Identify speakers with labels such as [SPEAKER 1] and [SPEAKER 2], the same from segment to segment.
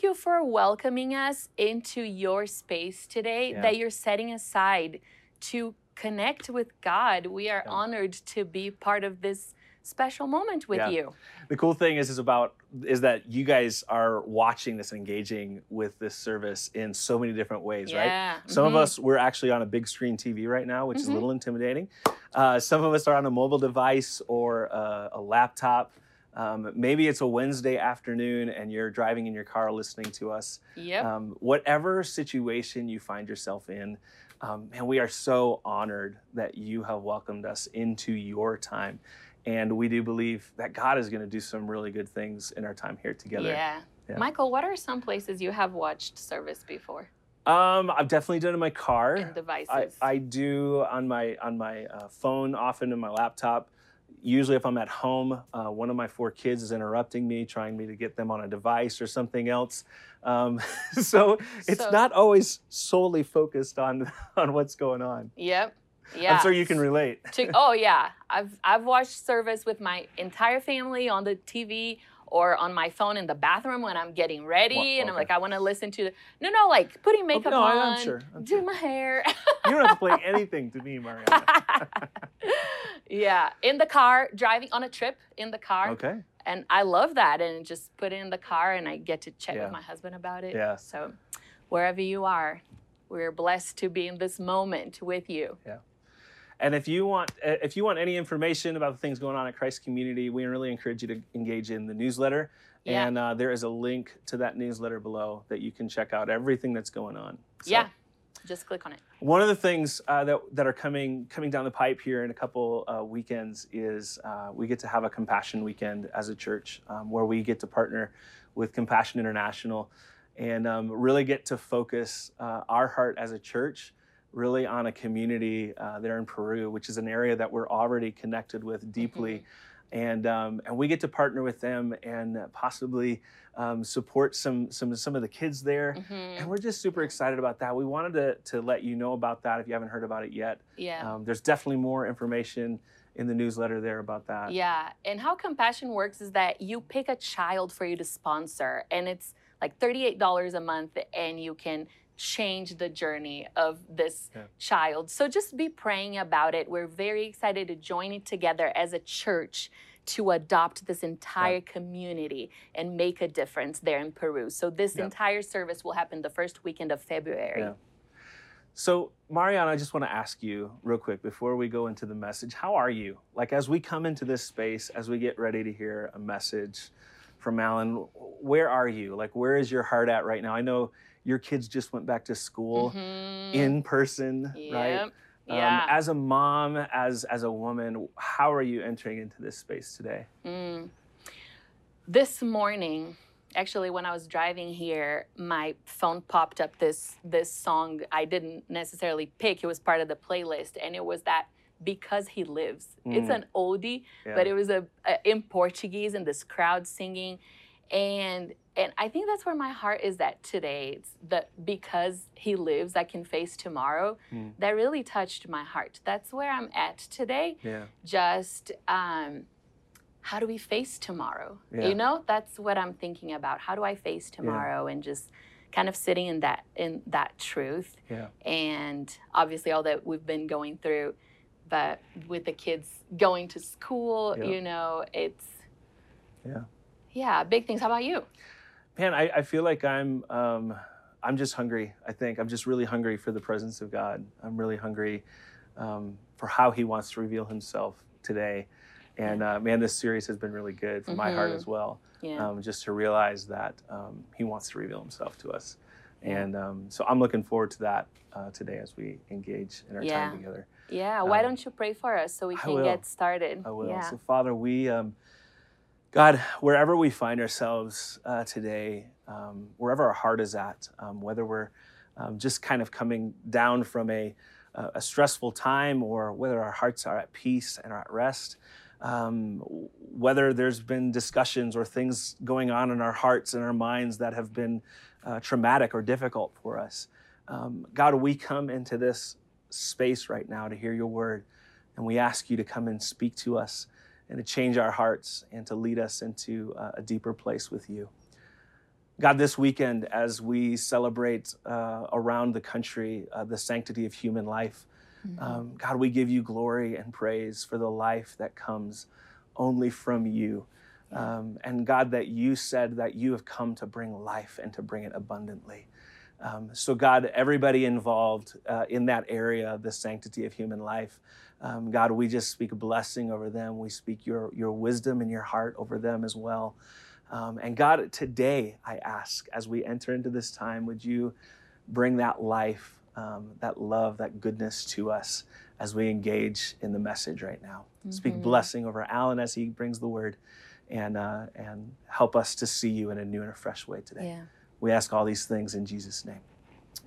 [SPEAKER 1] Thank you for welcoming us into your space today
[SPEAKER 2] Yeah.
[SPEAKER 1] that you're setting aside to connect with God. We are
[SPEAKER 2] Yeah.
[SPEAKER 1] honored to be part of this special moment with
[SPEAKER 2] Yeah.
[SPEAKER 1] you.
[SPEAKER 2] The cool thing is is about is that you guys are watching this, engaging with this service in so many different ways, right?
[SPEAKER 1] Yeah.
[SPEAKER 2] Some of
[SPEAKER 1] mhm.
[SPEAKER 2] us we're actually on a big screen TV right now, which is a
[SPEAKER 1] Mhm.
[SPEAKER 2] little intimidating. Uh, some of us are on a mobile device or a, a laptop. Um, maybe it's a Wednesday afternoon and you're driving in your car listening to us.
[SPEAKER 1] Yep.
[SPEAKER 2] Um, whatever situation you find yourself in, um, man, we are so honored that you have welcomed us into your time. And we do believe that God is going to do some really good things in our time here together.
[SPEAKER 1] yeah.
[SPEAKER 2] Yeah.
[SPEAKER 1] Michael, what are some places you have watched service before
[SPEAKER 2] Um, I've definitely done it in my car.
[SPEAKER 1] in devices?
[SPEAKER 2] I, I do on my on my uh, phone, often in my laptop. Usually, if I'm at home, uh, one of my four kids is interrupting me, trying me to get them on a device or something else. Um, so it's
[SPEAKER 1] So-
[SPEAKER 2] not always solely focused on on what's going on.
[SPEAKER 1] Yep. Yeah.
[SPEAKER 2] I'm sure you can relate.
[SPEAKER 1] to, oh yeah i've i've watched service with my entire family on the tv or on my phone in the bathroom when i'm getting ready
[SPEAKER 2] Well,
[SPEAKER 1] and i'm like i want to listen to no no like putting makeup
[SPEAKER 2] no,
[SPEAKER 1] on
[SPEAKER 2] I'm sure, I'm
[SPEAKER 1] do
[SPEAKER 2] sure.
[SPEAKER 1] my hair
[SPEAKER 2] You don't have to play anything to me, Mariana.
[SPEAKER 1] yeah in the car driving on a trip in the car
[SPEAKER 2] Okay.
[SPEAKER 1] and i love that and just put it in the car and i get to chat
[SPEAKER 2] Yeah.
[SPEAKER 1] with my husband about it
[SPEAKER 2] Yeah.
[SPEAKER 1] so wherever you are we're blessed to be in this moment with you
[SPEAKER 2] And if you want uh, if you want any information about the things going on at Christ Community, we really encourage you to engage in the newsletter.
[SPEAKER 1] Yeah.
[SPEAKER 2] And uh, there is a link to that newsletter below that you can check out everything that's going on. So,
[SPEAKER 1] yeah just click on it
[SPEAKER 2] One of the things uh, that that are coming coming down the pipe here in a couple uh, weekends is uh, we get to have a compassion weekend as a church um, where we get to partner with Compassion International and um, really get to focus uh, our heart as a church really on a community uh, there in Peru, which is an area that we're already connected with deeply. And, um, and we get to partner with them and possibly um, support some, some, some of the kids there.
[SPEAKER 1] Mhm.
[SPEAKER 2] And we're just super excited about that. We wanted to, to let you know about that if you haven't heard about it yet.
[SPEAKER 1] yeah
[SPEAKER 2] Um, there's definitely more information in the newsletter there about that.
[SPEAKER 1] Yeah, and how compassion works is that you pick a child for you to sponsor, and it's like $38 a month, and you can change the journey of this
[SPEAKER 2] Yeah.
[SPEAKER 1] child. So just be praying about it. We're very excited to join it together as a church to adopt this entire community and make a difference there in Peru. So this
[SPEAKER 2] Yeah.
[SPEAKER 1] entire service will happen the first weekend of February.
[SPEAKER 2] Yeah. So, Mariana, I just want to ask you real quick before we go into the message how are you? Like, as we come into this space, as we get ready to hear a message from Alan, where are you? Like, where is your heart at right now? I know your kids just went back to school
[SPEAKER 1] Mhm.
[SPEAKER 2] in person, right?
[SPEAKER 1] Yep.
[SPEAKER 2] Um,
[SPEAKER 1] Yeah.
[SPEAKER 2] as a mom, as as a woman, how are you entering into this space today?
[SPEAKER 1] Mm. This morning, actually, when I was driving here, my phone popped up this this song I didn't necessarily pick. It was part of the playlist, and it was that "Because He Lives." It's
[SPEAKER 2] Mm.
[SPEAKER 1] an oldie,
[SPEAKER 2] Yeah.
[SPEAKER 1] but it was a, a in Portuguese, and this crowd singing, and and I think that's where my heart is at today. It's that because He lives, I can face tomorrow.
[SPEAKER 2] Mm.
[SPEAKER 1] That really touched my heart. That's where I'm at today
[SPEAKER 2] yeah.
[SPEAKER 1] just um, how do we face tomorrow?
[SPEAKER 2] Yeah.
[SPEAKER 1] You know, that's what I'm thinking about. How do I face tomorrow? And just kind of sitting in that in that truth.
[SPEAKER 2] Yeah.
[SPEAKER 1] And obviously, all that we've been going through, but with the kids going to school,
[SPEAKER 2] Yeah.
[SPEAKER 1] you know, it's
[SPEAKER 2] Yeah.
[SPEAKER 1] yeah, big things. How about you?
[SPEAKER 2] Man, I, I feel like I'm um, I'm just hungry. I think I'm just really hungry for the presence of God. I'm really hungry um, for how He wants to reveal Himself today. And uh, man, this series has been really good for my heart
[SPEAKER 1] Mhm.
[SPEAKER 2] as well.
[SPEAKER 1] Yeah.
[SPEAKER 2] Um, just to realize that um, He wants to reveal Himself to us. And um, so I'm looking forward to that uh, today as we engage in our
[SPEAKER 1] Yeah.
[SPEAKER 2] time together.
[SPEAKER 1] yeah. Why
[SPEAKER 2] um,
[SPEAKER 1] don't you pray for us so we can get started?
[SPEAKER 2] I will.
[SPEAKER 1] Yeah.
[SPEAKER 2] So, Father, we, um, God, wherever we find ourselves uh, today, um, wherever our heart is at, um, whether we're um, just kind of coming down from a, a a stressful time or whether our hearts are at peace and are at rest, um, whether there's been discussions or things going on in our hearts and our minds that have been uh, traumatic or difficult for us. Um, God, we come into this space right now to hear your word, and we ask you to come and speak to us and to change our hearts and to lead us into uh, a deeper place with you. God, this weekend, as we celebrate uh, around the country uh, the sanctity of human life, mm-hmm. um, God, we give you glory and praise for the life that comes only from you. Um, and God, that you said that you have come to bring life and to bring it abundantly. Um, so, God, everybody involved uh, in that area of the sanctity of human life, um, God, we just speak a blessing over them. We speak your, your wisdom and your heart over them as well. Um, and God, today I ask, as we enter into this time, would you bring that life, um, that love, that goodness to us as we engage in the message right now? Mm-hmm. Speak blessing over Alan as he brings the word and, uh, and help us to see you in a new and a fresh way today. Yeah. We ask all these things in Jesus' name.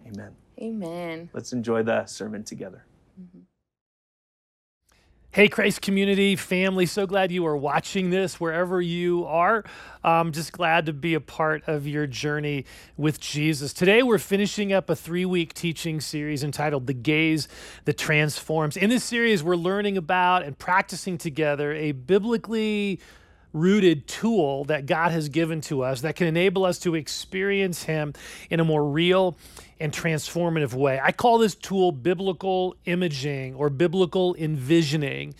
[SPEAKER 2] Amen.
[SPEAKER 1] Amen.
[SPEAKER 2] Let's enjoy the sermon together. Mm-hmm.
[SPEAKER 3] Hey, Christ community, family, so glad you are watching this wherever you are. I'm just glad to be a part of your journey with Jesus. Today, we're finishing up a three week teaching series entitled The Gaze That Transforms. In this series, we're learning about and practicing together a biblically rooted tool that God has given to us that can enable us to experience Him in a more real and transformative way. I call this tool biblical imaging or biblical envisioning.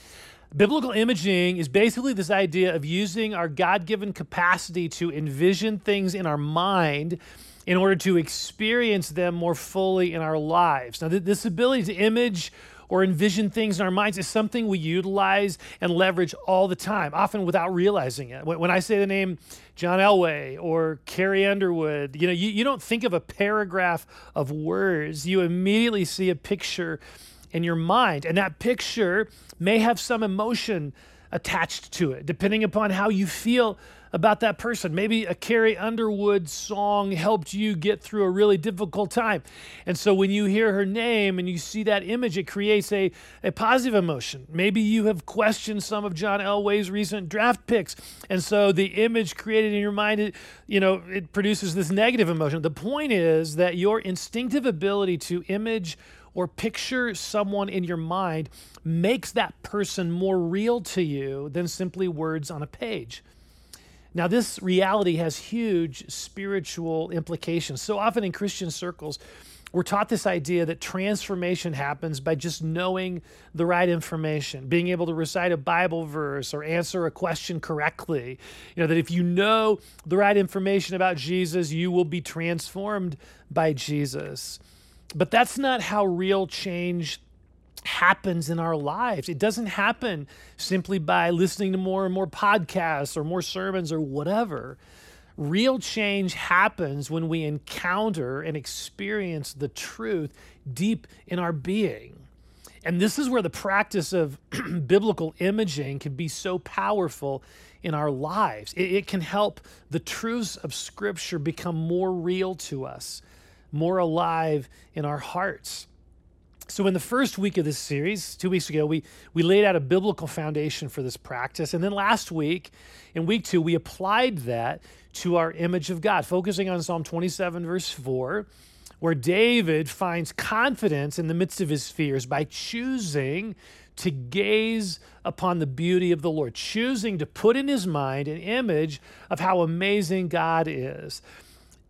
[SPEAKER 3] Biblical imaging is basically this idea of using our God given capacity to envision things in our mind in order to experience them more fully in our lives. Now, this ability to image or envision things in our minds is something we utilize and leverage all the time, often without realizing it. When I say the name John Elway or Carrie Underwood, you know, you, you don't think of a paragraph of words. You immediately see a picture in your mind. And that picture may have some emotion attached to it, depending upon how you feel about that person. Maybe a Carrie Underwood song helped you get through a really difficult time. And so when you hear her name and you see that image, it creates a, a positive emotion. Maybe you have questioned some of John Elway's recent draft picks. And so the image created in your mind, it, you know, it produces this negative emotion. The point is that your instinctive ability to image or picture someone in your mind makes that person more real to you than simply words on a page. Now, this reality has huge spiritual implications. So often in Christian circles, we're taught this idea that transformation happens by just knowing the right information, being able to recite a Bible verse or answer a question correctly. You know, that if you know the right information about Jesus, you will be transformed by Jesus. But that's not how real change happens in our lives. It doesn't happen simply by listening to more and more podcasts or more sermons or whatever. Real change happens when we encounter and experience the truth deep in our being. And this is where the practice of biblical imaging can be so powerful in our lives. It, it, can help the truths of Scripture become more real to us, more alive in our hearts. So, in the first week of this series, two weeks ago, we, we laid out a biblical foundation for this practice. And then last week, in week two, we applied that to our image of God, focusing on Psalm 27, verse 4, where David finds confidence in the midst of his fears by choosing to gaze upon the beauty of the Lord, choosing to put in his mind an image of how amazing God is.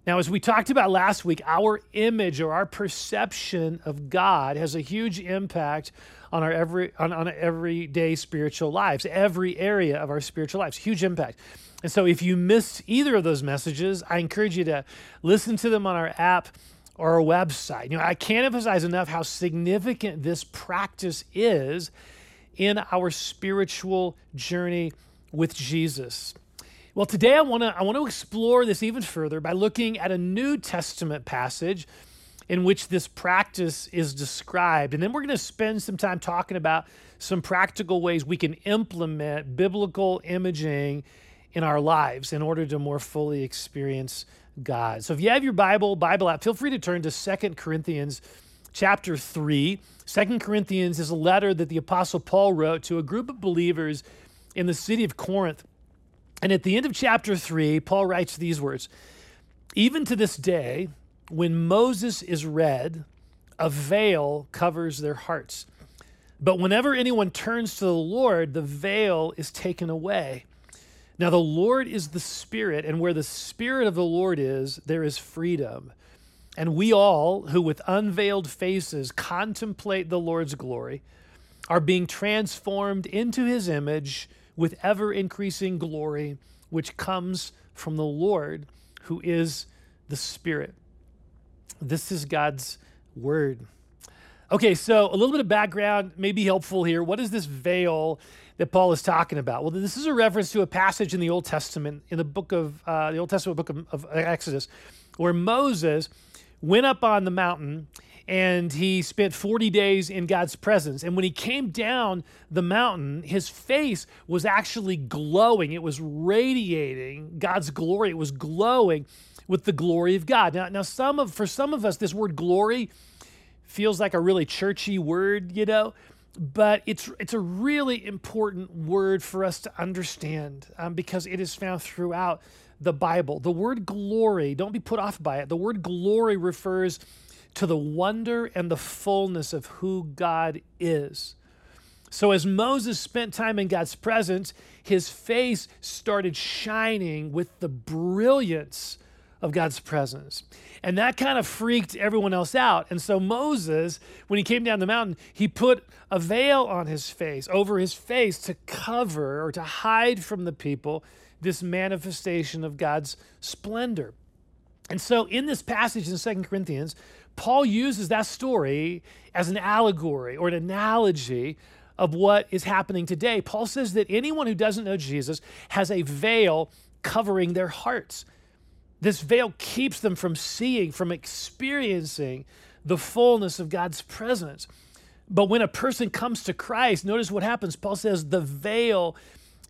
[SPEAKER 3] Now, as we talked about last week, our image or our perception of God has a huge impact on our every on, on everyday spiritual lives, every area of our spiritual lives, huge impact. And so, if you missed either of those messages, I encourage you to listen to them on our app or our website. You know, I can't emphasize enough how significant this practice is in our spiritual journey with Jesus. Well, today I want to I want to explore this even further by looking at a New Testament passage in which this practice is described. And then we're going to spend some time talking about some practical ways we can implement biblical imaging in our lives in order to more fully experience God. So if you have your Bible, Bible app, feel free to turn to Second Corinthians chapter 3. Second Corinthians is a letter that the apostle Paul wrote to a group of believers in the city of Corinth. And at the end of chapter 3, Paul writes these words Even to this day, when Moses is read, a veil covers their hearts. But whenever anyone turns to the Lord, the veil is taken away. Now, the Lord is the Spirit, and where the Spirit of the Lord is, there is freedom. And we all, who with unveiled faces contemplate the Lord's glory, are being transformed into his image with ever increasing glory, which comes from the Lord, who is the Spirit. This is God's word. Okay, so a little bit of background may be helpful here. What is this veil that Paul is talking about? Well, this is a reference to a passage in the Old Testament, in the book of uh, the Old Testament book of, of Exodus, where Moses went up on the mountain and he spent 40 days in God's presence. And when he came down the mountain, his face was actually glowing. It was radiating God's glory. It was glowing with the glory of God. Now, now some of for some of us, this word glory feels like a really churchy word, you know, but it's it's a really important word for us to understand um, because it is found throughout the Bible. The word glory, don't be put off by it. The word glory refers to the wonder and the fullness of who God is. So, as Moses spent time in God's presence, his face started shining with the brilliance of God's presence. And that kind of freaked everyone else out. And so, Moses, when he came down the mountain, he put a veil on his face, over his face, to cover or to hide from the people this manifestation of God's splendor. And so in this passage in Second Corinthians, Paul uses that story as an allegory or an analogy of what is happening today. Paul says that anyone who doesn't know Jesus has a veil covering their hearts. This veil keeps them from seeing, from experiencing the fullness of God's presence. But when a person comes to Christ, notice what happens. Paul says the veil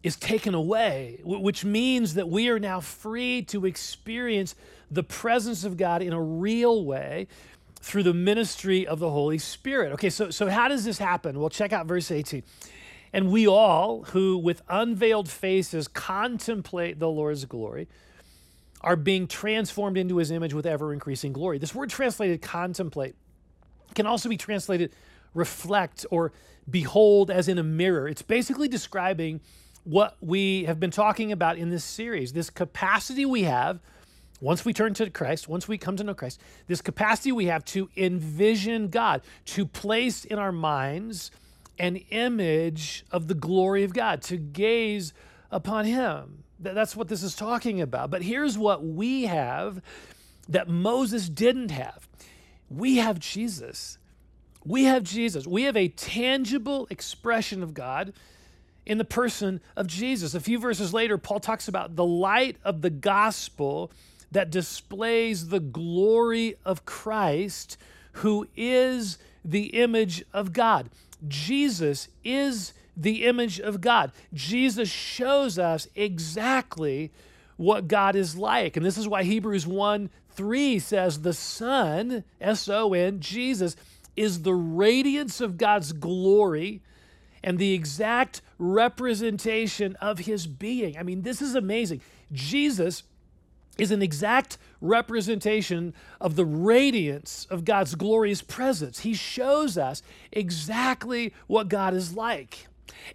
[SPEAKER 3] is taken away, which means that we are now free to experience the presence of God in a real way through the ministry of the Holy Spirit. Okay, so, so how does this happen? Well, check out verse 18. And we all, who with unveiled faces contemplate the Lord's glory, are being transformed into his image with ever increasing glory. This word translated contemplate can also be translated reflect or behold as in a mirror. It's basically describing what we have been talking about in this series this capacity we have once we turn to Christ, once we come to know Christ, this capacity we have to envision God, to place in our minds an image of the glory of God, to gaze upon Him. That's what this is talking about. But here's what we have that Moses didn't have we have Jesus. We have Jesus. We have a tangible expression of God in the person of Jesus. A few verses later, Paul talks about the light of the gospel that displays the glory of Christ, who is the image of God. Jesus is the image of God. Jesus shows us exactly what God is like. And this is why Hebrews 1 3 says, The Son, S O N, Jesus, is the radiance of God's glory and the exact representation of his being. I mean, this is amazing. Jesus is an exact representation of the radiance of God's glorious presence. He shows us exactly what God is like.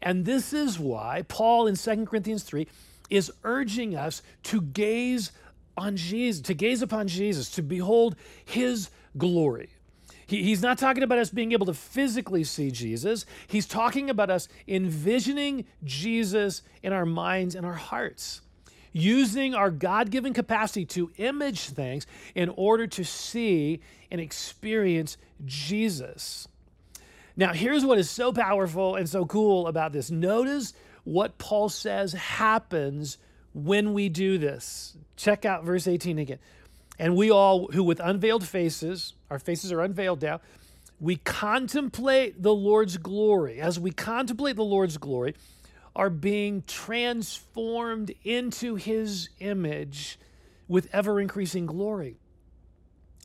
[SPEAKER 3] And this is why Paul in 2 Corinthians 3 is urging us to gaze on Jesus, to gaze upon Jesus, to behold his glory. He, he's not talking about us being able to physically see Jesus. He's talking about us envisioning Jesus in our minds and our hearts, using our God given capacity to image things in order to see and experience Jesus. Now, here's what is so powerful and so cool about this. Notice what Paul says happens when we do this. Check out verse 18 again. And we all, who with unveiled faces, our faces are unveiled now, we contemplate the Lord's glory. As we contemplate the Lord's glory, are being transformed into his image with ever increasing glory.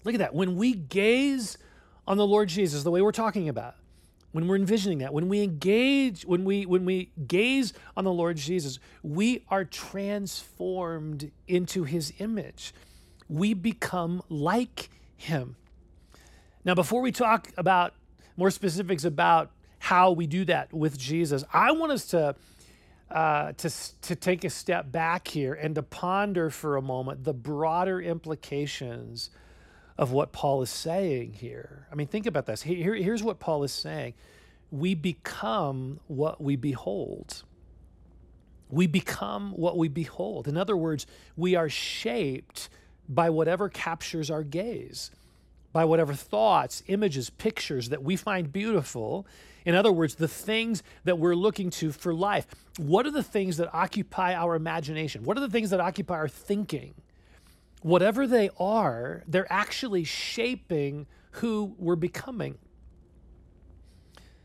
[SPEAKER 3] Look at that. When we gaze on the Lord Jesus, the way we're talking about, when we're envisioning that, when we engage, when we when we gaze on the Lord Jesus, we are transformed into his image we become like him. Now, before we talk about more specifics about how we do that with Jesus, I want us to uh, to, to take a step back here and to ponder for a moment the broader implications of what Paul is saying here. I mean, think about this. Here, here's what Paul is saying We become what we behold. We become what we behold. In other words, we are shaped by whatever captures our gaze, by whatever thoughts, images, pictures that we find beautiful in other words, the things that we're looking to for life. What are the things that occupy our imagination? What are the things that occupy our thinking? Whatever they are, they're actually shaping who we're becoming.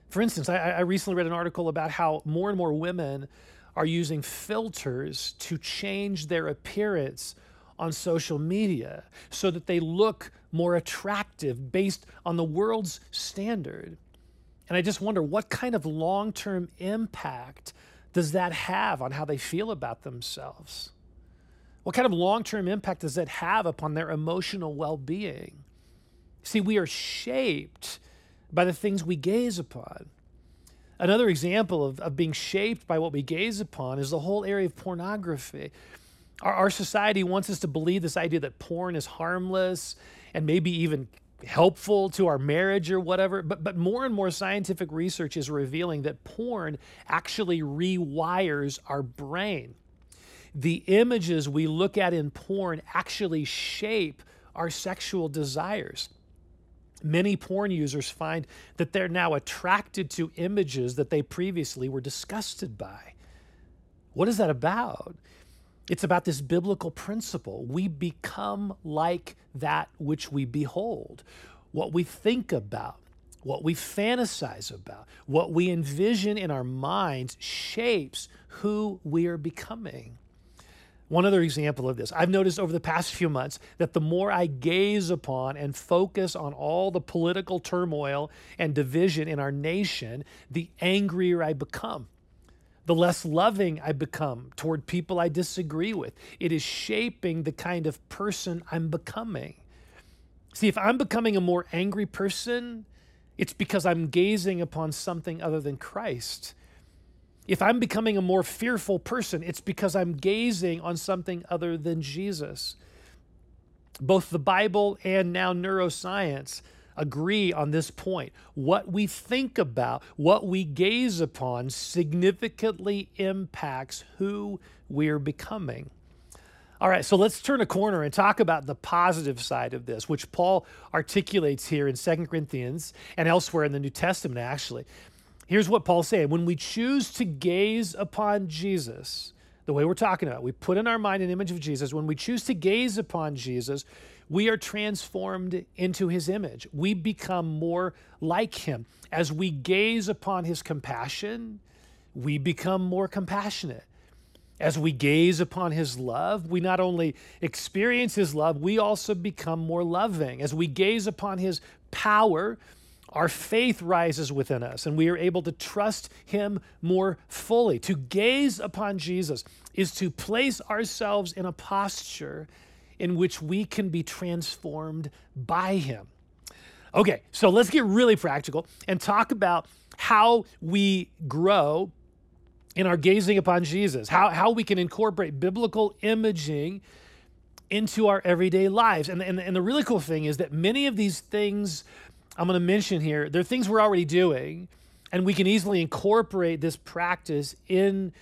[SPEAKER 3] For instance, I, I recently read an article about how more and more women are using filters to change their appearance on social media so that they look more attractive based on the world's standard. And I just wonder what kind of long term impact does that have on how they feel about themselves? What kind of long term impact does that have upon their emotional well being? See, we are shaped by the things we gaze upon. Another example of, of being shaped by what we gaze upon is the whole area of pornography. Our, our society wants us to believe this idea that porn is harmless and maybe even helpful to our marriage or whatever but but more and more scientific research is revealing that porn actually rewires our brain. The images we look at in porn actually shape our sexual desires. Many porn users find that they're now attracted to images that they previously were disgusted by. What is that about it's about this biblical principle. We become like that which we behold, what we think about, what we fantasize about, what we envision in our minds shapes who we are becoming. One other example of this I've noticed over the past few months that the more I gaze upon and focus on all the political turmoil and division in our nation, the angrier I become the less loving I become toward people I disagree with. It is shaping the kind of person I'm becoming. See, if I'm becoming a more angry person, it's because I'm gazing upon something other than Christ. If I'm becoming a more fearful person, it's because I'm gazing on something other than Jesus. Both the Bible and now neuroscience agree on this point. What we think about, what we gaze upon, significantly impacts who we're becoming. All right, so let's turn a corner and talk about the positive side of this, which Paul articulates here in 2 Corinthians and elsewhere in the New Testament, actually. Here's what Paul's saying When we choose to gaze upon Jesus, the way we're talking about, we put in our mind an image of Jesus. When we choose to gaze upon Jesus, we are transformed into his image. We become more like him. As we gaze upon his compassion, we become more compassionate. As we gaze upon his love, we not only experience his love, we also become more loving. As we gaze upon his power, our faith rises within us and we are able to trust him more fully. To gaze upon Jesus is to place ourselves in a posture in which we can be transformed by Him. Okay, so let's get really practical and talk about how we grow in our gazing upon Jesus, how, how we can incorporate biblical imaging into our everyday lives. And, and, and the really cool thing is that many of these things I'm going to mention here, they're things we're already doing, and we can easily incorporate this practice into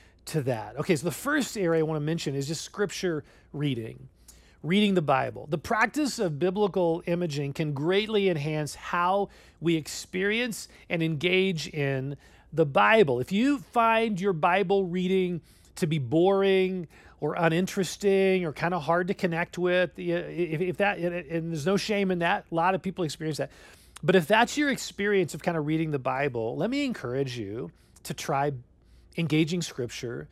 [SPEAKER 3] that. Okay, so the first area I want to mention is just scripture reading reading the Bible. The practice of biblical imaging can greatly enhance how we experience and engage in the Bible. If you find your Bible reading to be boring or uninteresting or kind of hard to connect with, if, if that, and there's no shame in that, a lot of people experience that. But if that's your experience of kind of reading the Bible, let me encourage you to try engaging Scripture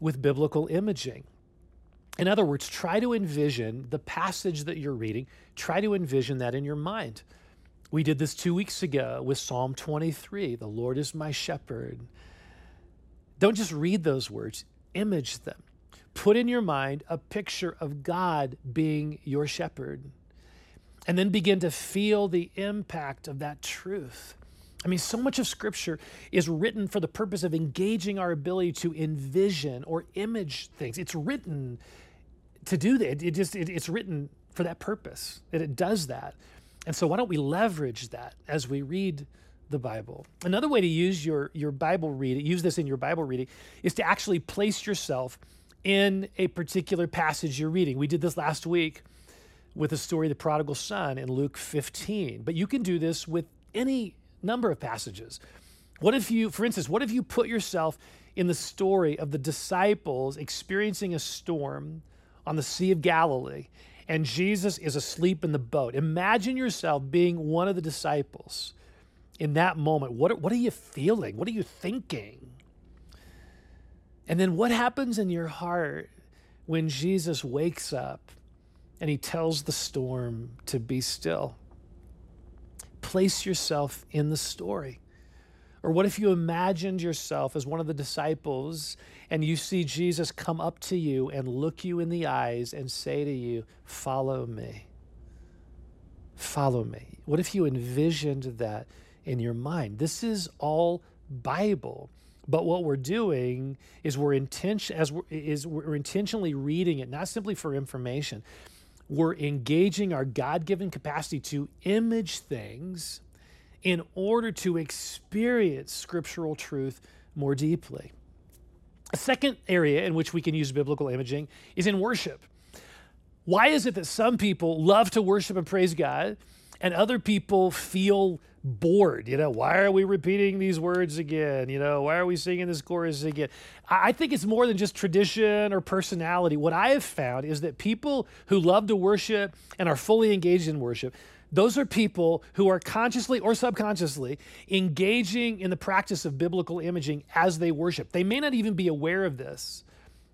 [SPEAKER 3] with biblical imaging. In other words, try to envision the passage that you're reading, try to envision that in your mind. We did this two weeks ago with Psalm 23 The Lord is my shepherd. Don't just read those words, image them. Put in your mind a picture of God being your shepherd. And then begin to feel the impact of that truth I mean, so much of Scripture is written for the purpose of engaging our ability to envision or image things. It's written to do that. It just it, it's written for that purpose. That it does that. And so, why don't we leverage that as we read the Bible? Another way to use your your Bible reading, use this in your Bible reading, is to actually place yourself in a particular passage you're reading. We did this last week with the story of the prodigal son in Luke 15, but you can do this with any number of passages. What if you, for instance, what if you put yourself in the story of the disciples experiencing a storm on the Sea of Galilee and Jesus is asleep in the boat? Imagine yourself being one of the disciples in that moment. What, what are you feeling? What are you thinking? And then what happens in your heart when Jesus wakes up and he tells the storm to be still? place yourself in the story? Or what if you imagined yourself as one of the disciples and you see Jesus come up to you and look you in the eyes and say to you, Follow me? Follow me. What if you envisioned that in your mind? This is all Bible. But what we're doing is we're intention as we're, is we're intentionally reading it, not simply for information, we're engaging our God given capacity to image things in order to experience scriptural truth more deeply. A second area in which we can use biblical imaging is in worship. Why is it that some people love to worship and praise God and other people feel bored. You know, why are we repeating these words again? You know, why are we singing this chorus again? I think it's more than just tradition or personality. What I have found is that people who love to worship and are fully engaged in worship, those are people who are consciously or subconsciously engaging in the practice of biblical imaging as they worship. They may not even be aware of this,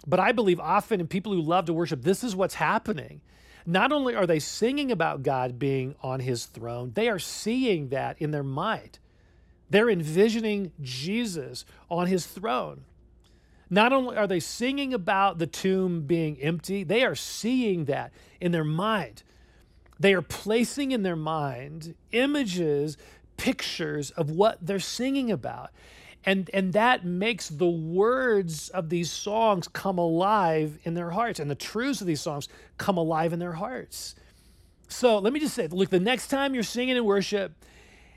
[SPEAKER 3] but I believe often in people who love to worship, this is what's happening not only are they singing about God being on his throne, they are seeing that in their mind. They're envisioning Jesus on his throne. Not only are they singing about the tomb being empty, they are seeing that in their mind. They are placing in their mind images, pictures of what they're singing about. And and that makes the words of these songs come alive in their hearts and the truths of these songs come alive in their hearts. So let me just say look the next time you're singing in worship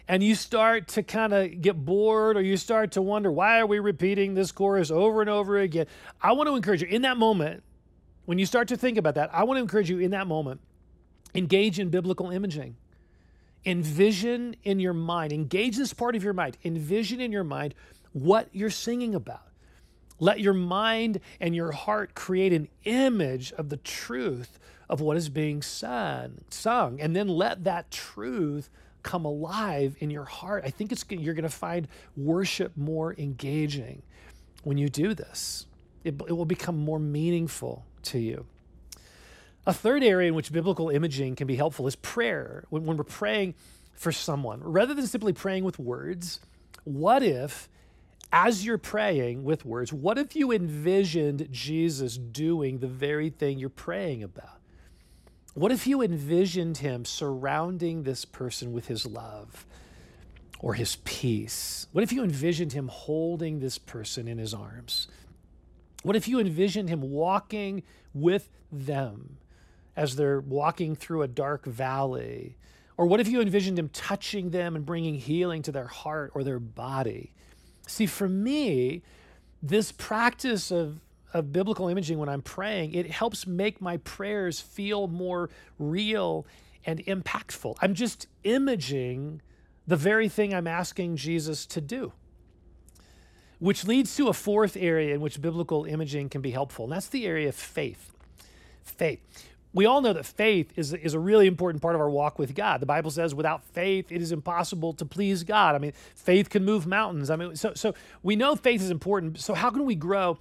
[SPEAKER 3] and you start to kind of get bored or you start to wonder why are we repeating this chorus over and over again? I want to encourage you in that moment when you start to think about that i want to encourage you in that moment engage in biblical imaging envision in your mind engage this part of your mind envision in your mind what you're singing about. Let your mind and your heart create an image of the truth of what is being sung, sung, and then let that truth come alive in your heart. I think it's you're going to find worship more engaging when you do this. It, it will become more meaningful to you. A third area in which biblical imaging can be helpful is prayer. When, when we're praying for someone, rather than simply praying with words, what if as you're praying with words, what if you envisioned Jesus doing the very thing you're praying about? What if you envisioned him surrounding this person with his love or his peace? What if you envisioned him holding this person in his arms? What if you envisioned him walking with them as they're walking through a dark valley? Or what if you envisioned him touching them and bringing healing to their heart or their body? See, for me, this practice of, of biblical imaging when I'm praying, it helps make my prayers feel more real and impactful. I'm just imaging the very thing I'm asking Jesus to do. Which leads to a fourth area in which biblical imaging can be helpful, and that's the area of faith. Faith we all know that faith is, is a really important part of our walk with God. The Bible says without faith, it is impossible to please God. I mean, faith can move mountains. I mean, so, so we know faith is important. So how can we grow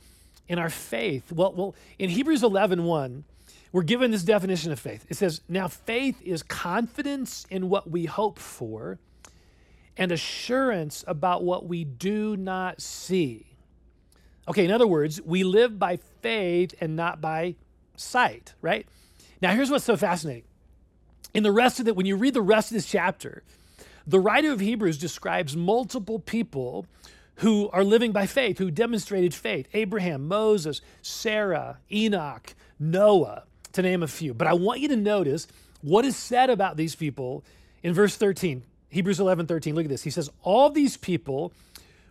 [SPEAKER 3] in our faith? Well, well in Hebrews 11, 1, we're given this definition of faith. It says, now faith is confidence in what we hope for and assurance about what we do not see. Okay, in other words, we live by faith and not by sight, right? Now, here's what's so fascinating. In the rest of it, when you read the rest of this chapter, The writer of Hebrews describes multiple people who are living by faith, who demonstrated faith Abraham, Moses, Sarah, Enoch, Noah, to name a few. But I want you to notice what is said about these people in verse 13. Hebrews 11 13. Look at this. He says, All these people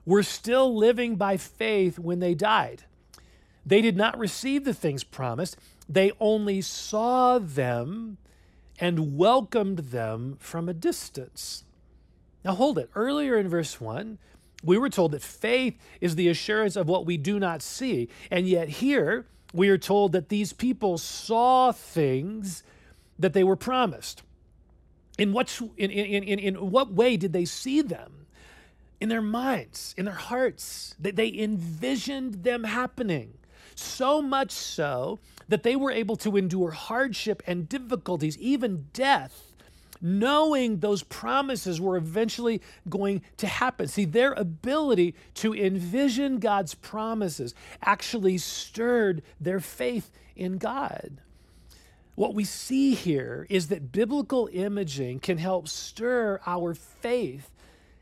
[SPEAKER 3] were still living by faith when they died. They did not receive the things promised, they only saw them and welcomed them from a distance. Now, hold it. Earlier in verse 1, we were told that faith is the assurance of what we do not see. And yet, here, we are told that these people saw things that they were promised. In what, in, in, in, in what way did they see them? In their minds, in their hearts. They, they envisioned them happening. So much so that they were able to endure hardship and difficulties, even death, knowing those promises were eventually going to happen. See, their ability to envision God's promises actually stirred their faith in God. What we see here is that biblical imaging can help stir our faith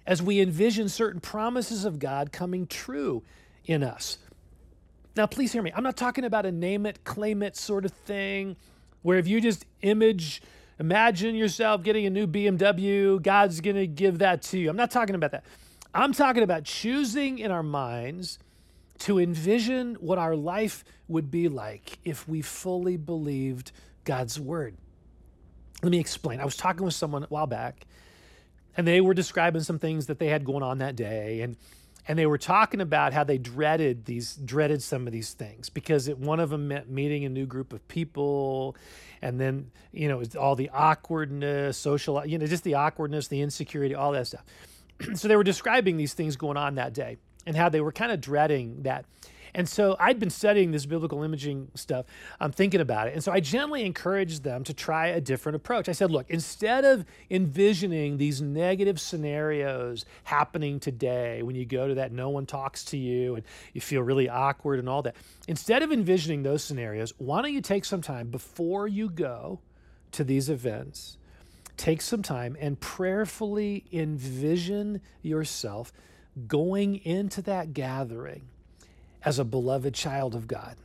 [SPEAKER 3] as we envision certain promises of God coming true in us. Now, please hear me. I'm not talking about a name it, claim it sort of thing where if you just image, imagine yourself getting a new BMW, God's going to give that to you. I'm not talking about that. I'm talking about choosing in our minds to envision what our life would be like if we fully believed God's word. Let me explain. I was talking with someone a while back, and they were describing some things that they had going on that day. And and they were talking about how they dreaded these dreaded some of these things because it, one of them meant meeting a new group of people and then you know all the awkwardness social you know just the awkwardness the insecurity all that stuff. So they were describing these things going on that day and how they were kind of dreading that and so I'd been studying this biblical imaging stuff. I'm thinking about it. And so I gently encouraged them to try a different approach. I said, look, instead of envisioning these negative scenarios happening today when you go to that, no one talks to you and you feel really awkward and all that, instead of envisioning those scenarios, why don't you take some time before you go to these events? Take some time and prayerfully envision yourself going into that gathering as a beloved child of God.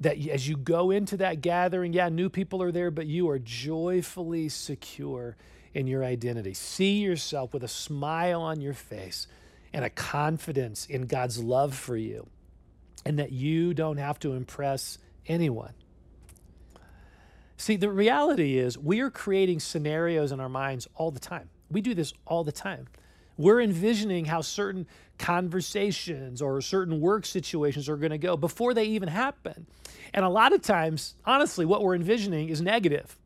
[SPEAKER 3] That as you go into that gathering, yeah, new people are there, but you are joyfully secure in your identity. See yourself with a smile on your face and a confidence in God's love for you, and that you don't have to impress anyone. See, the reality is we are creating scenarios in our minds all the time. We do this all the time. We're envisioning how certain conversations or certain work situations are going to go before they even happen. And a lot of times, honestly, what we're envisioning is negative.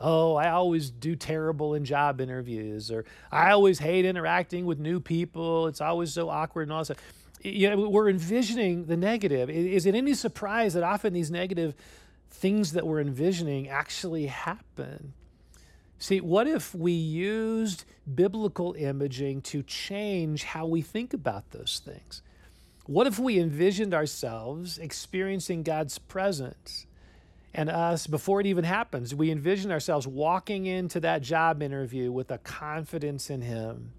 [SPEAKER 3] Oh, I always do terrible in job interviews, or I always hate interacting with new people. It's always so awkward and all that. You know, we're envisioning the negative. Is it any surprise that often these negative things that we're envisioning actually happen? See, what if we used biblical imaging to change how we think about those things? What if we envisioned ourselves experiencing God's presence and us before it even happens? We envision ourselves walking into that job interview with a confidence in Him.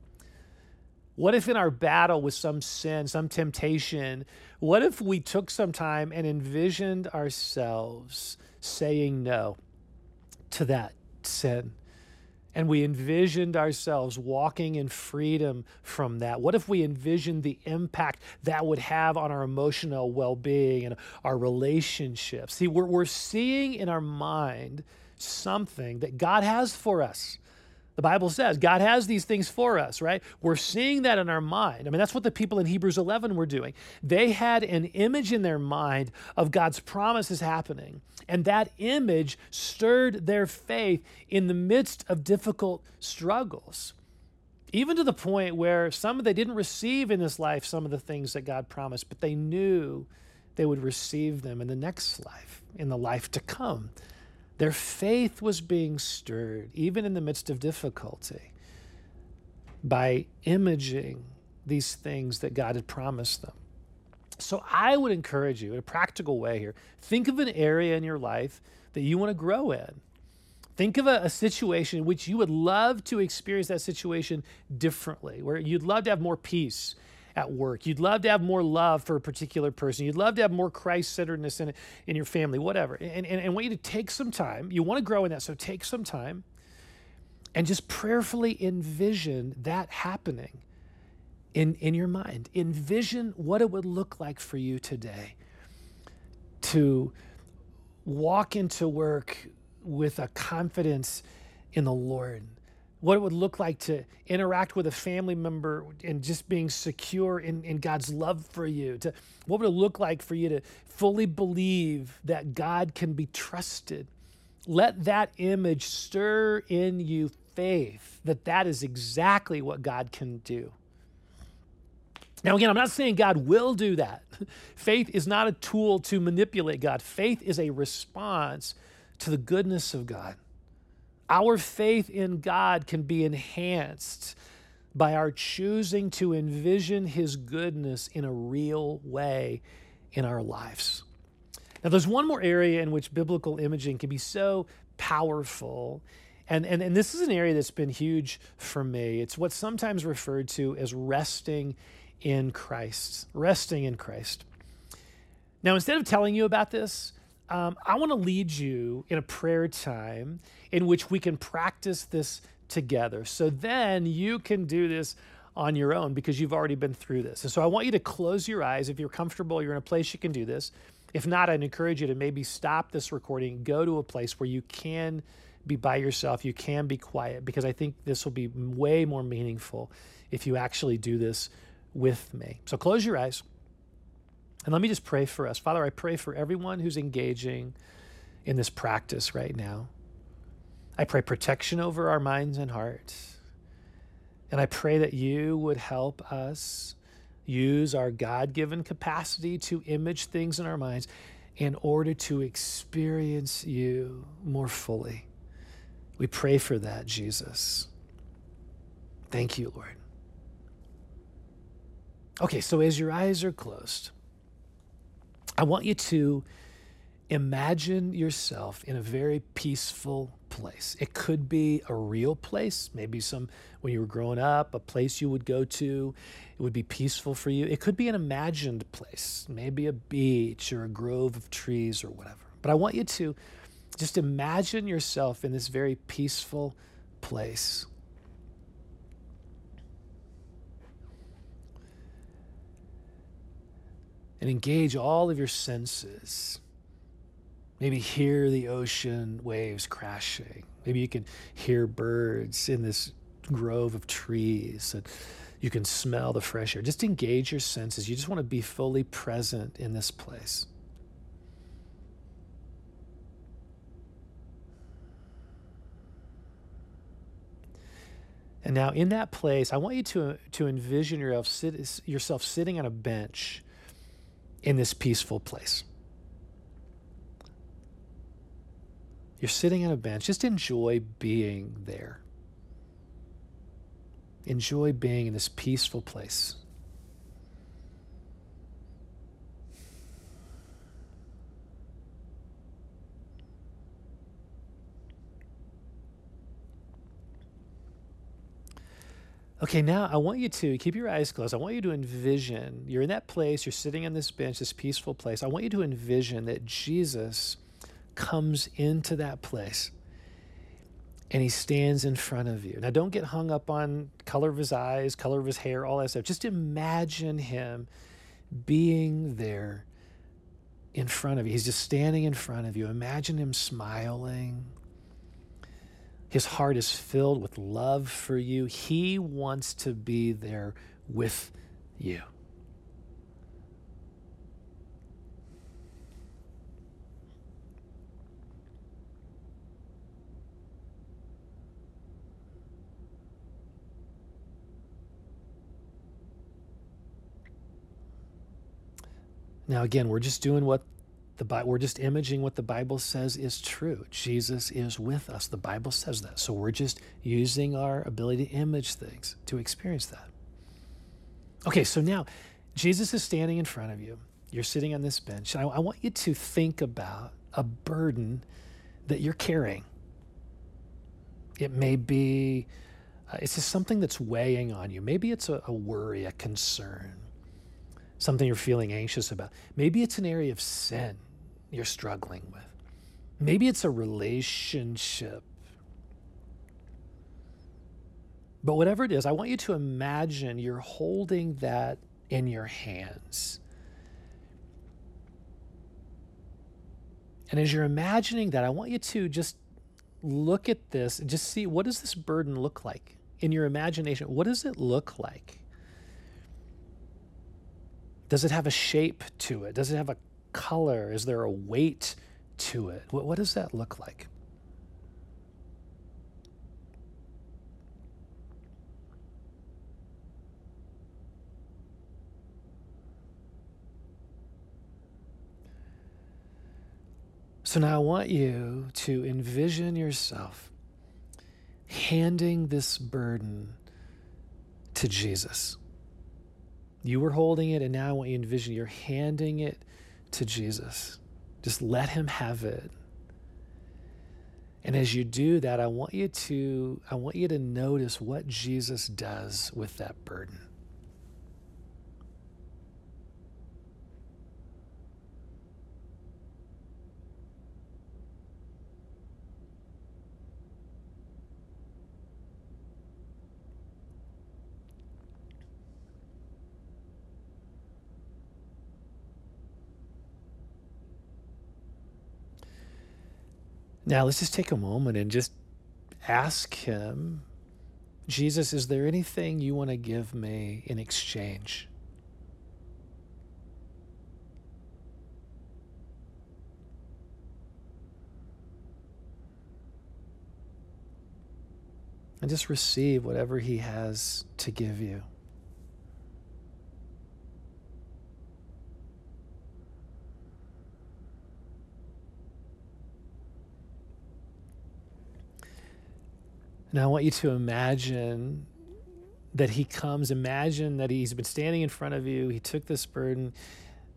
[SPEAKER 3] What if in our battle with some sin, some temptation, what if we took some time and envisioned ourselves saying no to that sin? And we envisioned ourselves walking in freedom from that? What if we envisioned the impact that would have on our emotional well being and our relationships? See, we're, we're seeing in our mind something that God has for us. The Bible says God has these things for us, right? We're seeing that in our mind. I mean, that's what the people in Hebrews 11 were doing. They had an image in their mind of God's promises happening, and that image stirred their faith in the midst of difficult struggles. Even to the point where some of they didn't receive in this life some of the things that God promised, but they knew they would receive them in the next life, in the life to come. Their faith was being stirred, even in the midst of difficulty, by imaging these things that God had promised them. So I would encourage you in a practical way here think of an area in your life that you want to grow in. Think of a, a, situation in which you would love to experience that situation differently, where you'd love to have more peace at work. You'd love to have more love for a particular person. You'd love to have more Christ centeredness in, in your family, whatever. And, and, and I want you to take some time. You want to grow in that, so take some time and just prayerfully envision that happening in, in your mind. Envision what it would look like for you today to walk into work with a confidence in the Lord. What it would look like to interact with a family member and just being secure in, in God's love for you. To, what would it look like for you to fully believe that God can be trusted? Let that image stir in you faith that that is exactly what God can do. Now, again, I'm not saying God will do that. Faith is not a tool to manipulate God, faith is a response to the goodness of God. Our faith in God can be enhanced by our choosing to envision His goodness in a real way in our lives. Now, there's one more area in which biblical imaging can be so powerful. And, and, and this is an area that's been huge for me. It's what's sometimes referred to as resting in Christ. Resting in Christ. Now, instead of telling you about this, um, I want to lead you in a prayer time in which we can practice this together. So then you can do this on your own because you've already been through this. And so I want you to close your eyes. If you're comfortable, you're in a place you can do this. If not, I'd encourage you to maybe stop this recording, go to a place where you can be by yourself, you can be quiet, because I think this will be way more meaningful if you actually do this with me. So close your eyes. And let me just pray for us. Father, I pray for everyone who's engaging in this practice right now. I pray protection over our minds and hearts. And I pray that you would help us use our God given capacity to image things in our minds in order to experience you more fully. We pray for that, Jesus. Thank you, Lord. Okay, so as your eyes are closed, I want you to imagine yourself in a very peaceful place. It could be a real place, maybe some when you were growing up, a place you would go to. It would be peaceful for you. It could be an imagined place, maybe a beach or a grove of trees or whatever. But I want you to just imagine yourself in this very peaceful place. And engage all of your senses. Maybe hear the ocean waves crashing. Maybe you can hear birds in this grove of trees and you can smell the fresh air. Just engage your senses. You just want to be fully present in this place. And now, in that place, I want you to, to envision yourself, sit, yourself sitting on a bench in this peaceful place. You're sitting on a bench. Just enjoy being there. Enjoy being in this peaceful place. Okay, now I want you to keep your eyes closed. I want you to envision you're in that place, you're sitting on this bench, this peaceful place. I want you to envision that Jesus comes into that place and he stands in front of you. Now, don't get hung up on color of his eyes, color of his hair, all that stuff. Just imagine him being there in front of you. He's just standing in front of you. Imagine him smiling his heart is filled with love for you. He wants to be there with you. Now, again, we're just doing what the we're just imaging what the Bible says is true. Jesus is with us. The Bible says that. So we're just using our ability to image things to experience that. Okay, so now Jesus is standing in front of you. You're sitting on this bench. And I, I want you to think about a burden that you're carrying. It may be, uh, it's just something that's weighing on you. Maybe it's a, a worry, a concern, something you're feeling anxious about. Maybe it's an area of sin you're struggling with. Maybe it's a relationship. But whatever it is, I want you to imagine you're holding that in your hands. And as you're imagining that, I want you to just look at this and just see what does this burden look like in your imagination? What does it look like? Does it have a shape to it? Does it have a color? Is there a weight to it? What, what does that look like? So now I want you to envision yourself handing this burden to Jesus. You were holding it, and now I want you to envision you're handing it to Jesus. Just let him have it. And as you do that, I want you to I want you to notice what Jesus does with that burden. Now, let's just take a moment and just ask Him, Jesus, is there anything you want to give me in exchange? And just receive whatever He has to give you. Now, I want you to imagine that he comes. Imagine that he's been standing in front of you. He took this burden.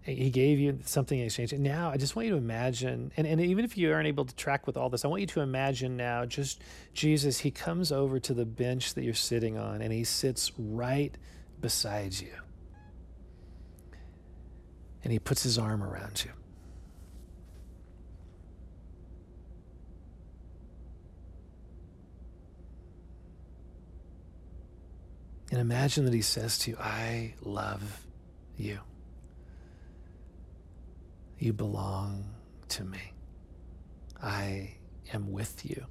[SPEAKER 3] He gave you something in exchange. And now I just want you to imagine, and, and even if you aren't able to track with all this, I want you to imagine now just Jesus, he comes over to the bench that you're sitting on and he sits right beside you. And he puts his arm around you. And imagine that he says to you, I love you. You belong to me. I am with you.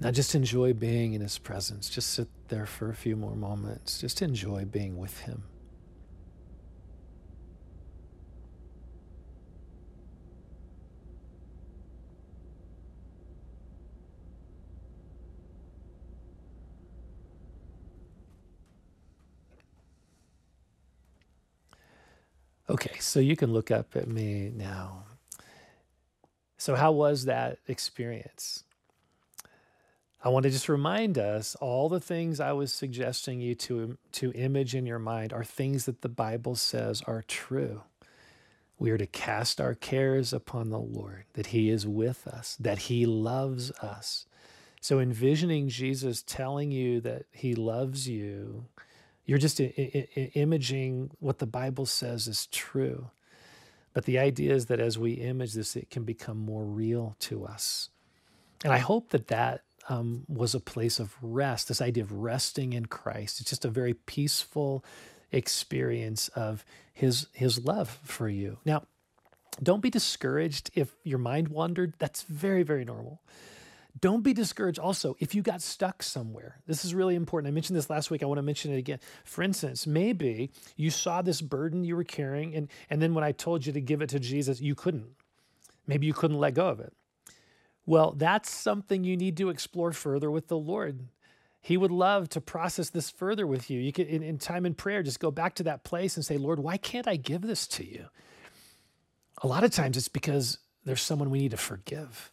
[SPEAKER 3] Now, just enjoy being in his presence. Just sit there for a few more moments. Just enjoy being with him. Okay, so you can look up at me now. So, how was that experience? I want to just remind us all the things I was suggesting you to, to image in your mind are things that the Bible says are true. We are to cast our cares upon the Lord, that He is with us, that He loves us. So, envisioning Jesus telling you that He loves you you're just I- I- imaging what the Bible says is true. But the idea is that as we image this, it can become more real to us. And I hope that that um, was a place of rest, this idea of resting in Christ. It's just a very peaceful experience of his, his love for you. Now, don't be discouraged if your mind wandered. That's very, very normal. Don't be discouraged also if you got stuck somewhere. This is really important. I mentioned this last week. I want to mention it again. For instance, maybe you saw this burden you were carrying, and, and then when I told you to give it to Jesus, you couldn't. Maybe you couldn't let go of it. Well, that's something you need to explore further with the Lord. He would love to process this further with you. You can, in, in time in prayer, just go back to that place and say, Lord, why can't I give this to you? A lot of times it's because there's someone we need to forgive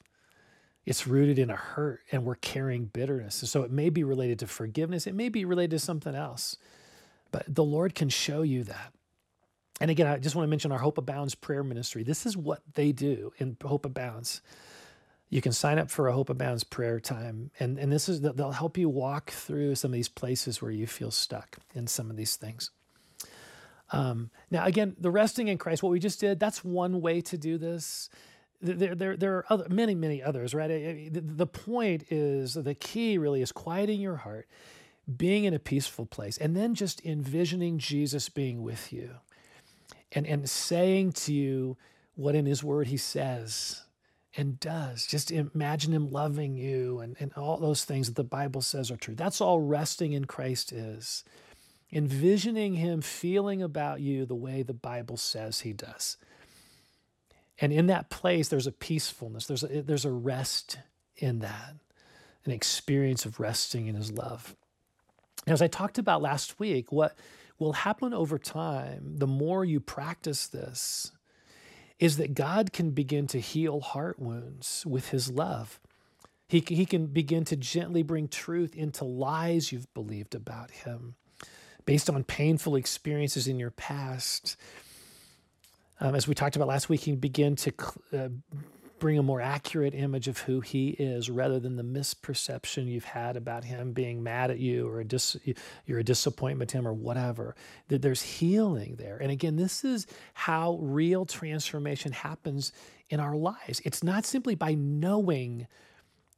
[SPEAKER 3] It's rooted in a hurt, and we're carrying bitterness. And so it may be related to forgiveness, it may be related to something else. But the Lord can show you that. And again, I just want to mention our Hope Abounds prayer ministry. This is what they do in Hope Abounds. You can sign up for a Hope Abounds prayer time, and, and this is they'll help you walk through some of these places where you feel stuck in some of these things. Um, now, again, the resting in Christ, what we just did, that's one way to do this. There, there, there are other, many, many others, right? The, point is the key really is quieting your heart, being in a peaceful place, and then just envisioning Jesus being with you and, and saying to you what in his word he says and does. Just imagine him loving you and, and all those things that the Bible says are true. That's all resting in Christ is. Envisioning him feeling about you the way the Bible says he does. And in that place, there's a peacefulness, there's a, there's a rest in that, an experience of resting in his love. As I talked about last week, what will happen over time, the more you practice this, is that God can begin to heal heart wounds with his love. He, he can begin to gently bring truth into lies you've believed about him based on painful experiences in your past. Um, as we talked about last week, he can begin to uh, bring a more accurate image of who he is rather than the misperception you've had about him being mad at you or a dis- you're a disappointment to him or whatever. That there's healing there. And again, this is how real transformation happens in our lives. It's not simply by knowing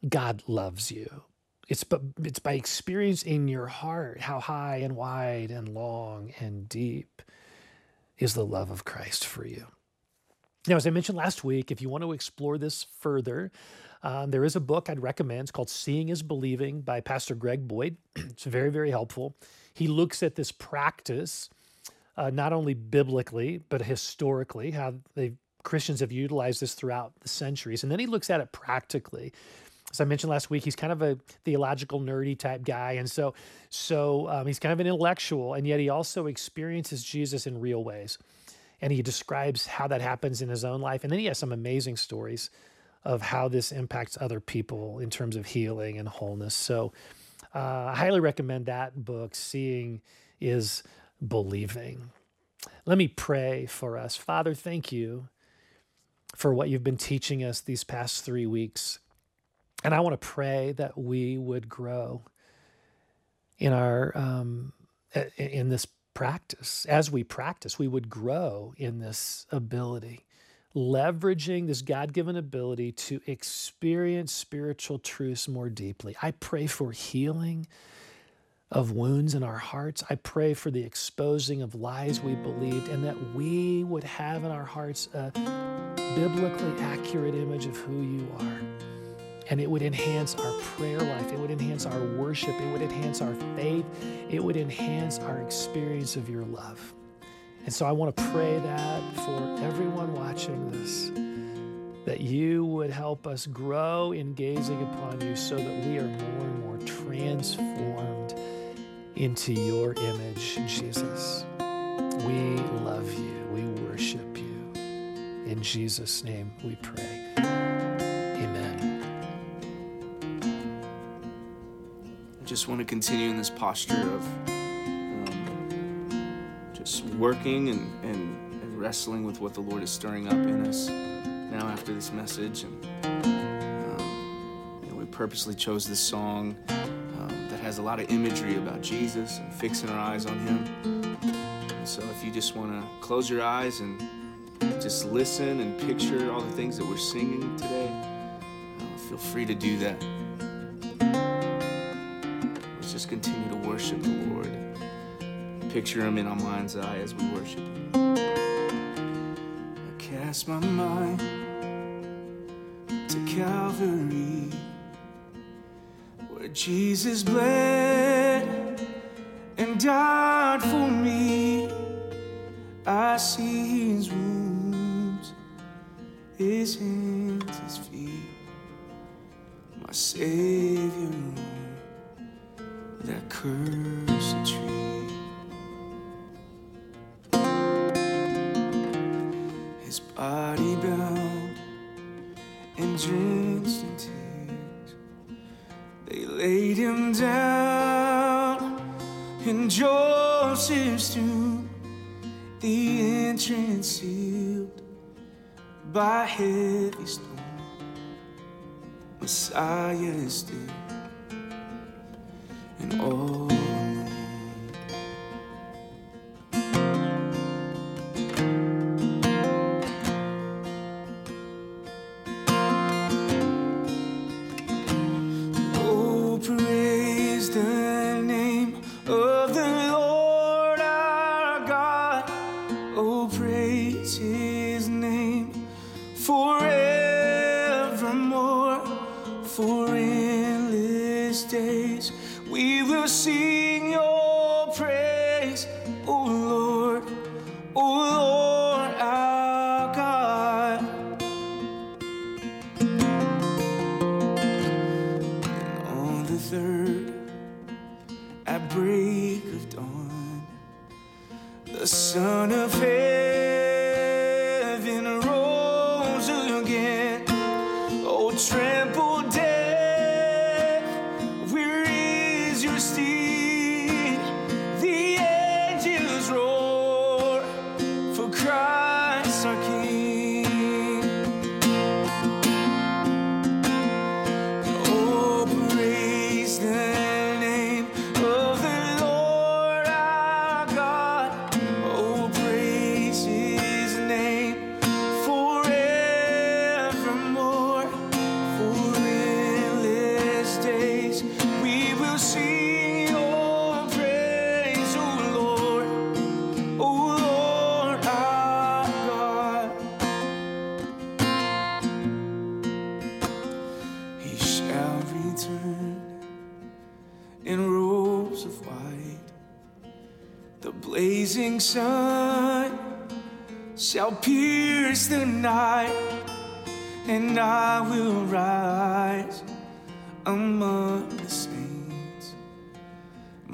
[SPEAKER 3] God loves you. It's but it's by experiencing in your heart how high and wide and long and deep is the love of Christ for you. Now, as I mentioned last week, if you want to explore this further, um, there is a book I'd recommend. It's called Seeing is Believing by Pastor Greg Boyd. it's very, very helpful. He looks at this practice, uh, not only biblically, but historically, how they Christians have utilized this throughout the centuries. And then he looks at it practically. As I mentioned last week, he's kind of a theological nerdy type guy, and so so um, he's kind of an intellectual, and yet he also experiences Jesus in real ways and he describes how that happens in his own life. And then he has some amazing stories of how this impacts other people in terms of healing and wholeness. So uh, I highly recommend that book, Seeing is Believing. Let me pray for us. Father, thank you for what you've been teaching us these past three weeks. And I want to pray that we would grow in our um, in this practice, as we practice, we would grow in this ability, leveraging this God given ability to experience spiritual truths more deeply. I pray for healing of wounds in our hearts. I pray for the exposing of lies we believed and that we would have in our hearts a biblically accurate image of who you are and it would enhance our prayer life. It would enhance our worship. It would enhance our faith. It would enhance our experience of your love. And so I want to pray that for everyone watching this, that you would help us grow in gazing upon you so that we are more and more transformed into your image, Jesus. We love you. We worship you. In Jesus' name we pray.
[SPEAKER 4] Just want to continue in this posture of um, just working and, and, and, wrestling with what the Lord is stirring up in us now after this message. And um, you know, we purposely chose this song um, that has a lot of imagery about Jesus and fixing our eyes on Him. And so if you just want to close your eyes and just listen and picture all the things that we're singing today, uh, feel free to do that just continue to worship the Lord. Picture Him in our mind's eye as we worship Him. I cast my mind to Calvary, where Jesus bled and died for me. I see His wounds, His hands, His feet, my Savior Praise his name forevermore. For endless days we will sing your praise, O Lord, O Lord our God. on the third at break of dawn the son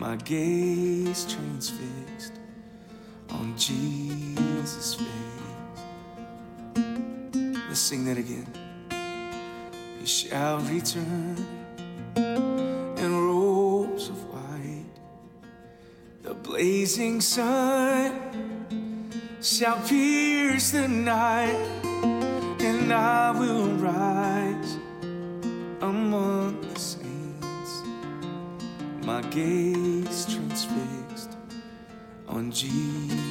[SPEAKER 4] My gaze transfixed on Jesus' face. Let's sing that again. He shall return in robes of white. The blazing sun shall pierce the night, and I will rise My gaze transfixed on Jesus'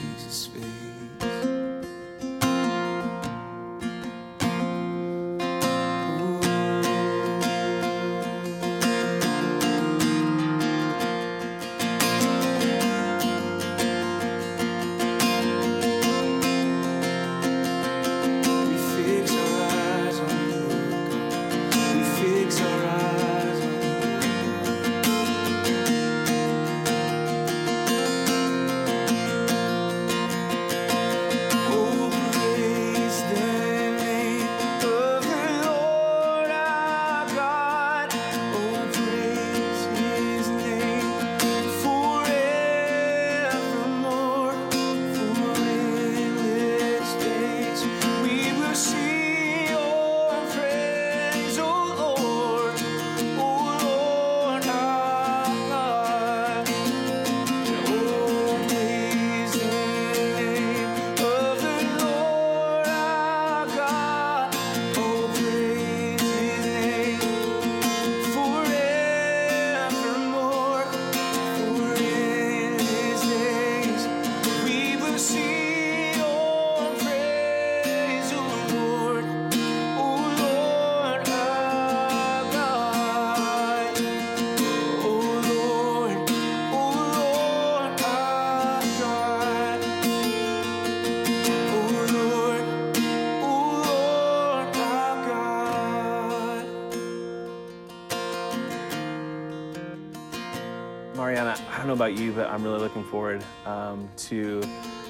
[SPEAKER 2] about you, but I'm really looking forward um, to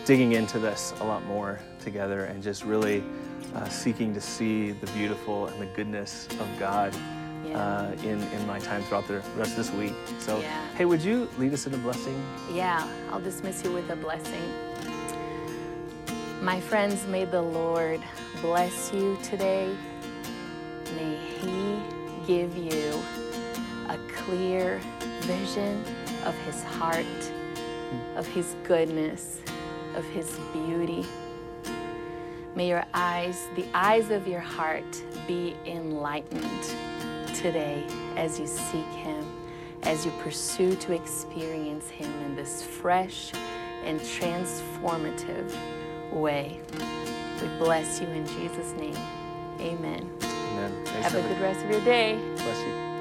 [SPEAKER 2] digging into this a lot more together and just really uh, seeking to see the beautiful and the goodness of God
[SPEAKER 1] Yeah.
[SPEAKER 2] uh, in, in my time throughout the rest of this week. So,
[SPEAKER 1] Yeah.
[SPEAKER 2] hey, would you lead us in a blessing?
[SPEAKER 1] Yeah, I'll dismiss you with a blessing. My friends, may the Lord bless you today. May He give you a clear vision of His heart, of His goodness, of His beauty. May your eyes, the eyes of your heart, be enlightened today as you seek Him, as you pursue to experience Him in this fresh and transformative way. We bless you in Jesus' name. Amen.
[SPEAKER 4] Amen. Thanks,
[SPEAKER 1] Have a good rest of your day.
[SPEAKER 4] Bless you.